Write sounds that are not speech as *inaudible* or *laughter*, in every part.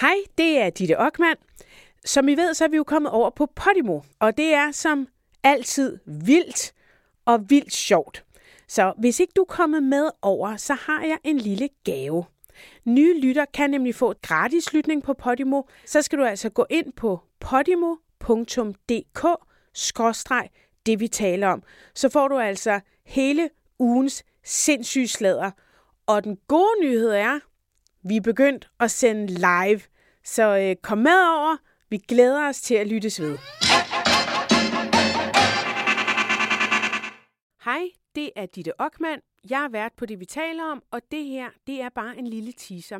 Hej, det er Ditte Ockmann. Som I ved, så er vi jo kommet over på Podimo, og det er som altid vildt og vildt sjovt. Så hvis ikke du er kommet med over, så har jeg en lille gave. Nye lytter kan nemlig få et gratis lytning på Podimo. Så skal du altså gå ind på podimo.dk det vi taler om. Så får du altså hele ugens sindssyge slader. Og den gode nyhed er, vi er begyndt at sende live. Så øh, kom med over. Vi glæder os til at lyttes ved. Hej, det er Ditte Ockmann. Jeg er vært på det, vi taler om, og det her, det er bare en lille teaser.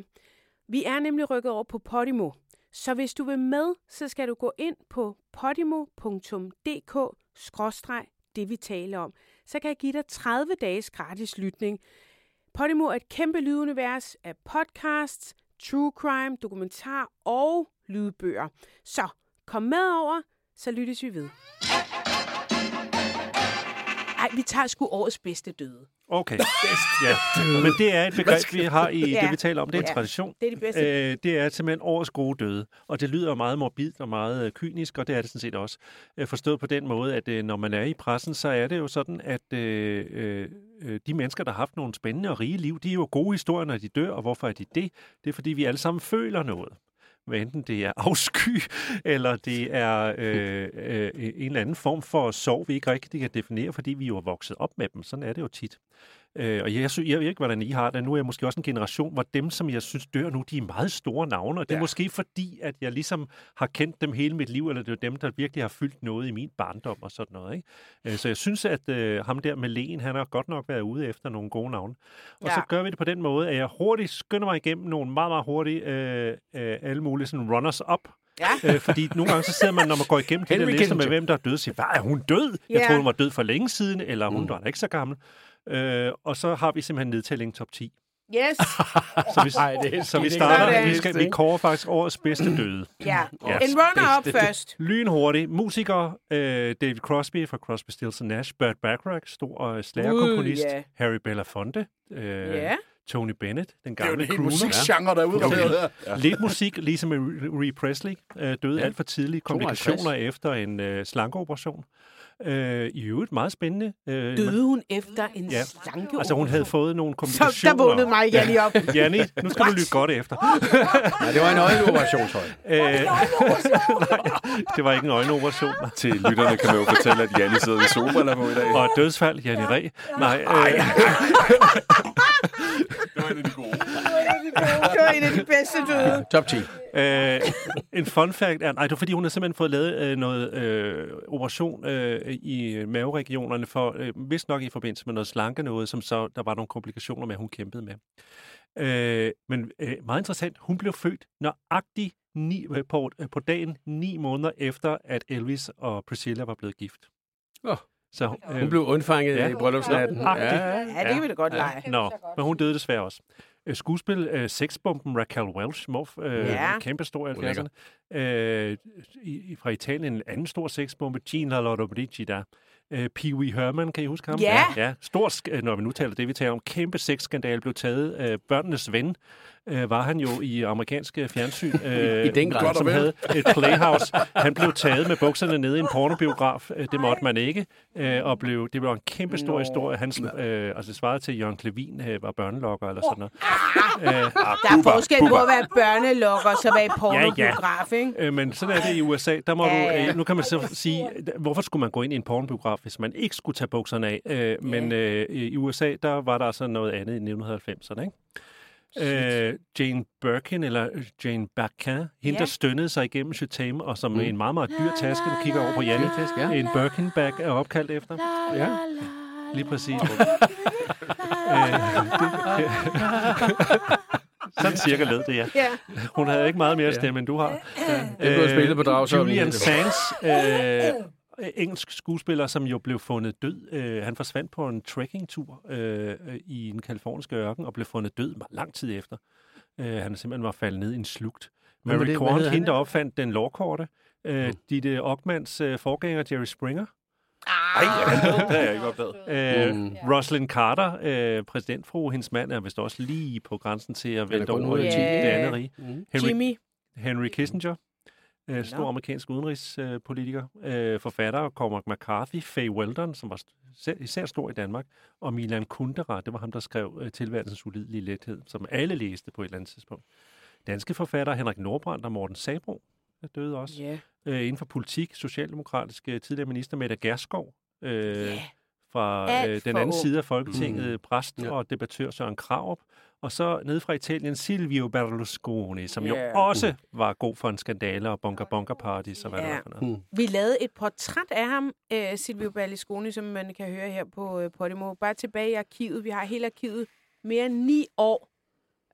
Vi er nemlig rykket over på Podimo. Så hvis du vil med, så skal du gå ind på podimo.dk det vi taler om. Så kan jeg give dig 30 dages gratis lytning. Podimo er et kæmpe lydunivers af podcasts, true crime, dokumentar og lydbøger. Så kom med over, så lyttes vi ved. Ej, vi tager sgu årets bedste døde. Okay, *laughs* ja. Men det er et begreb, vi har i ja. det, vi taler om. Det er en Ja. tradition. Det er det bedste. Øh, det er simpelthen årets gode døde. Og det lyder meget morbid og meget øh, kynisk, og det er det sådan set også. Øh, forstået på den måde, at øh, når man er i pressen, så er det jo sådan, at øh, øh, de mennesker, der har haft nogle spændende og rige liv, de er jo gode historier, når de dør. Og hvorfor er de det? Det er, fordi vi alle sammen føler noget. Hvad enten det er afsky, *laughs* eller det er øh, øh, en eller anden form for sorg, vi ikke rigtig kan definere, fordi vi jo er vokset op med dem. Sådan er det jo tit. Øh, og jeg, synes, jeg ved ikke, hvordan I har det. Nu er jeg måske også en generation, hvor dem, som jeg synes dør nu, de er meget store navne. Og det er Ja. måske fordi, at jeg ligesom har kendt dem hele mit liv, eller det er dem, der virkelig har fyldt noget i min barndom og sådan noget. Ikke? Øh, så jeg synes, at øh, ham der med Len, han har godt nok været ude efter nogle gode navne. Og ja. så gør vi det på den måde, at jeg hurtigt skynder mig igennem nogle meget, meget hurtige, øh, øh, alle mulige sådan runners-up. Ja. Øh, fordi nogle gange så sidder man, når man går igennem de der lister med, hvem der er død, og siger, hvad er hun død? Jeg Ja. troede, hun var død for længe siden, eller hun Mm. var ikke så gammel. Øh, og så har vi simpelthen nedtælling top 10. Yes. *laughs* Så vi, Ej, det er så vi starter, vi, skal, vi kårer faktisk årets bedste døde. Ja. Ja. En runner-up først. Lynhurtig musiker, øh, David Crosby fra Crosby, Stills Nash, Burt Bacharach, stor øh, slagerkomponist, Uh, ja. Harry Belafonte, øh, Ja. Tony Bennett, den Det er jo gamle en musikgenre, der er her. Ja. Lidt musik, ligesom med Marie Presley, øh, døde Ja. alt for tidligt. 52. Komplikationer efter en øh, slankeoperation. Øh, I øvrigt meget spændende. Øh, Døde hun efter en Ja. slanke Altså hun havde fået nogle komplikationer. Så der vågnede mig igen lige op. *laughs* Janni, nu skal du lytte godt efter. *laughs* Nej, det var en øjeoperation, tror jeg. Øh, *laughs* nej, det var ikke en øjenoperation. Til lytterne kan man jo fortælle, at Janni sidder ved solbriller på i dag. Og et dødsfald, Janni Ræ. Nej, øh, Det var en af de gode. *laughs* Det var en af de bedste døde. Top 10. øh, en fun fact er, nej, det var fordi, hun har simpelthen fået lavet øh, noget øh, operation øh, i maveregionerne, for øh, vist nok i forbindelse med noget slanke noget, som så der var nogle komplikationer med, hun kæmpede med. Øh, men øh, meget interessant, hun blev født nøjagtigt ni, øh, på, øh, på dagen ni måneder efter, at Elvis og Priscilla var blevet gift. Åh. Så, øh, Hun blev undfanget Ja. i bryllupsnatten. Nøjagtigt. Ja, det kan vi da godt lege. Nå, men hun døde desværre også. Øh, Skuespil, øh, sexbomben Raquel Welch, morf, øh, Ja. kæmpe stor i Hun 70'erne. Øh, i, i- fra Italien en anden stor sexbombe, Gina Lollobrigida. Øh, Pee Wee Herman, kan I huske ham? Ja. ja. Stor, øh, når vi nu taler det, vi taler om, kæmpe sexskandal blev taget. Øh, børnenes ven øh, var han jo i amerikanske fjernsyn. *laughs* Øh, I den grad. Og Som havde et playhouse. Han blev taget med bukserne nede i en pornobiograf. Øh, Det måtte man ikke. Øh, og blev, det blev en kæmpe stor Nå. historie. Han øh, altså svarede til, at Jørgen Klevin øh, var børnelokker eller sådan noget. Øh, Der er forskel på at være børnelokker, så være i pornobiograf, ikke? Øh, men sådan er det i USA. Der må Ja, ja, ja. du, øh, nu kan man så sige, hvorfor skulle man gå ind i en pornobiograf, hvis man ikke skulle tage bukserne af? Øh, men øh, i USA, der var der altså noget andet i 1990'erne, ikke? Øh, Jane Birkin, eller Jane Birkin, hende, Ja. der stønnede sig igennem Chatham, og som mm. en meget, meget dyr taske, du kigger over på Janne. ja. En Birkin bag er opkaldt efter. Ja. Lige præcis. *laughs* Øh, Sådan cirka lød det, ja. Ja. Hun havde ikke meget mere stemme, end du har. Den blev spillet på Dragsholm. Julian Sands, øh, engelsk skuespiller, som jo blev fundet død. Øh, han forsvandt på en trekkingtur øh, i den kaliforniske ørken og blev fundet død lang tid efter. Øh, han simpelthen var faldet ned i en slugt. Mary det? Quant, hende der opfandt den lovkorte. Øh, Mm. Ditte Ockmans øh, forgænger, Jerry Springer. Ej, ja, det har jeg ikke opdaget. Øh, Mm. Rosalind Carter, øh, præsidentfru, hendes mand er vist også lige på grænsen til at vælte over i af det andet rige. Mm. Henry, Jimmy. Henry Kissinger, øh, stor amerikansk udenrigspolitiker, øh, forfatter, Cormac McCarthy, Faye Weldon, som var især, stor i Danmark, og Milan Kundera, det var ham, der skrev øh, Tilværelsens ulidelige lethed, som alle læste på et eller andet tidspunkt. Danske forfattere, Henrik Nordbrandt og Morten Sabro, der døde også. Ja. Øh, inden for politik, socialdemokratisk øh, tidligere minister Mette Gerskov, øh, Ja. Fra Alt øh, den anden ung. side af Folketinget, Mm. mm. præst Ja. og debattør Søren Kraup, og så nede fra Italien Silvio Berlusconi, som Ja. jo også var god for en skandale og bunker bunker party, så hvad Ja. det var for noget. Vi lavede et portræt af ham, øh, Silvio Berlusconi, som man kan høre her på øh, Podimo. Bare tilbage i arkivet. Vi har hele arkivet mere end ni år.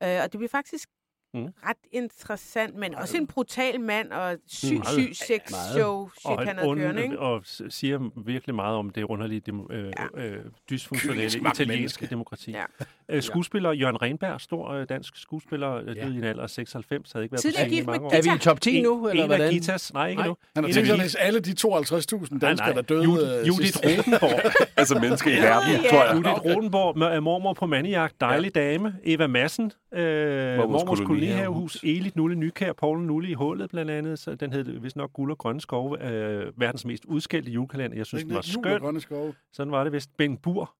Øh, og det bliver faktisk Mm. mm. ret interessant, men også en brutal mand og syg, Meget. syg sex show shit, og, han havde kørende, ikke? og siger virkelig meget om det underlige, dem, øh, øh, dysfunktionelle italienske demokrati. Ja. Øh, skuespiller Jørgen Renberg, stor øh, dansk skuespiller, øh, døde Ja. i en alder af 96, havde ikke været Tidligere på scenen i gift med mange år. Er vi i top 10 nu, En, eller en af hvordan? Gitas, nej ikke Nej. nu. Han har tænkt af alle de 52.000 danskere, der døde Judith, øh, Judith sidst. Rodenborg. *laughs* Altså mennesker i verden, ja. tror jeg. Judith Rodenborg, med- mormor på mandejagt, dejlig dame. Eva Madsen, øh, mormors kolonihavehus. Elit Nulle Nykær, Poul Nulle i hullet blandt andet. Så den hed vist nok Guld og Grønne Skove. Øh, verdens mest udskældte julekalender. Jeg synes, den var skøn. Sådan var det vist. Bengt Bur.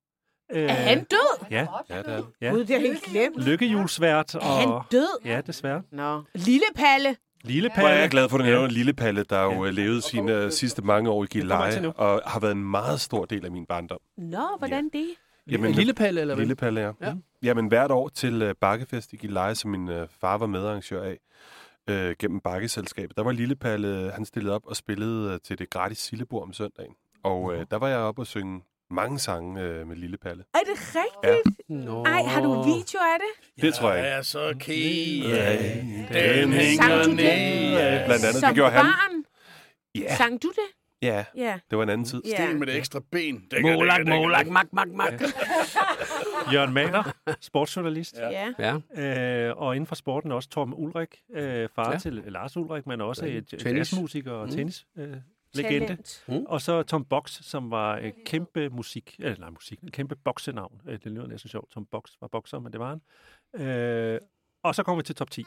Øh, Er han død? Ja, Ja, det er det. ja. Gud, det jeg helt glemt. Lykkehjulsvært. Er han Og, død? ja, desværre. Nå. Lille Palle. Lille Hvor er jeg Palle. glad for, at du nævner Lille Palle, der jo ja. levede sine øh, sidste mange år i Gilleleje, og har været en meget stor del af min barndom. Nå, hvordan det? Jamen, Lille Palle, eller hvad? Lille Palle, ja. Ja. ja. Jamen hvert år til uh, Bakkefest i Gilleleje, som min uh, far var medarrangør af, uh, gennem Bakkeselskabet, der var Lille Palle, han stillede op og spillede uh, til det gratis sillebord om søndagen. Og uh, der var jeg oppe og synge mange sange uh, med Lille Palle. Er det rigtigt? Nå. Ej, har du en video af det? Det tror jeg ikke. er så ked Den Sang du det? Blandt andet, Som det gjorde han. barn? Ja, Sang du det? ja, Ja. det var en anden tid. Ja. Sten med det ekstra ben. Målak, målak, mak, mak, mak. *laughs* Jørgen Mahler, sportsjournalist. Ja. Ja. Øh, og inden for sporten også Torben Ulrik, øh, far Ja. ja. til Lars Ulrik, men også Ja, ja, tennis. jazzmusiker og Mm. Øh, legende. Talent. Og så Tom Box, som var et kæmpe musik, eller nej, musik, et kæmpe boksenavn. Øh, Det lyder næsten sjovt. Tom Box var bokser, men det var han. Øh, og så kommer vi til top 10.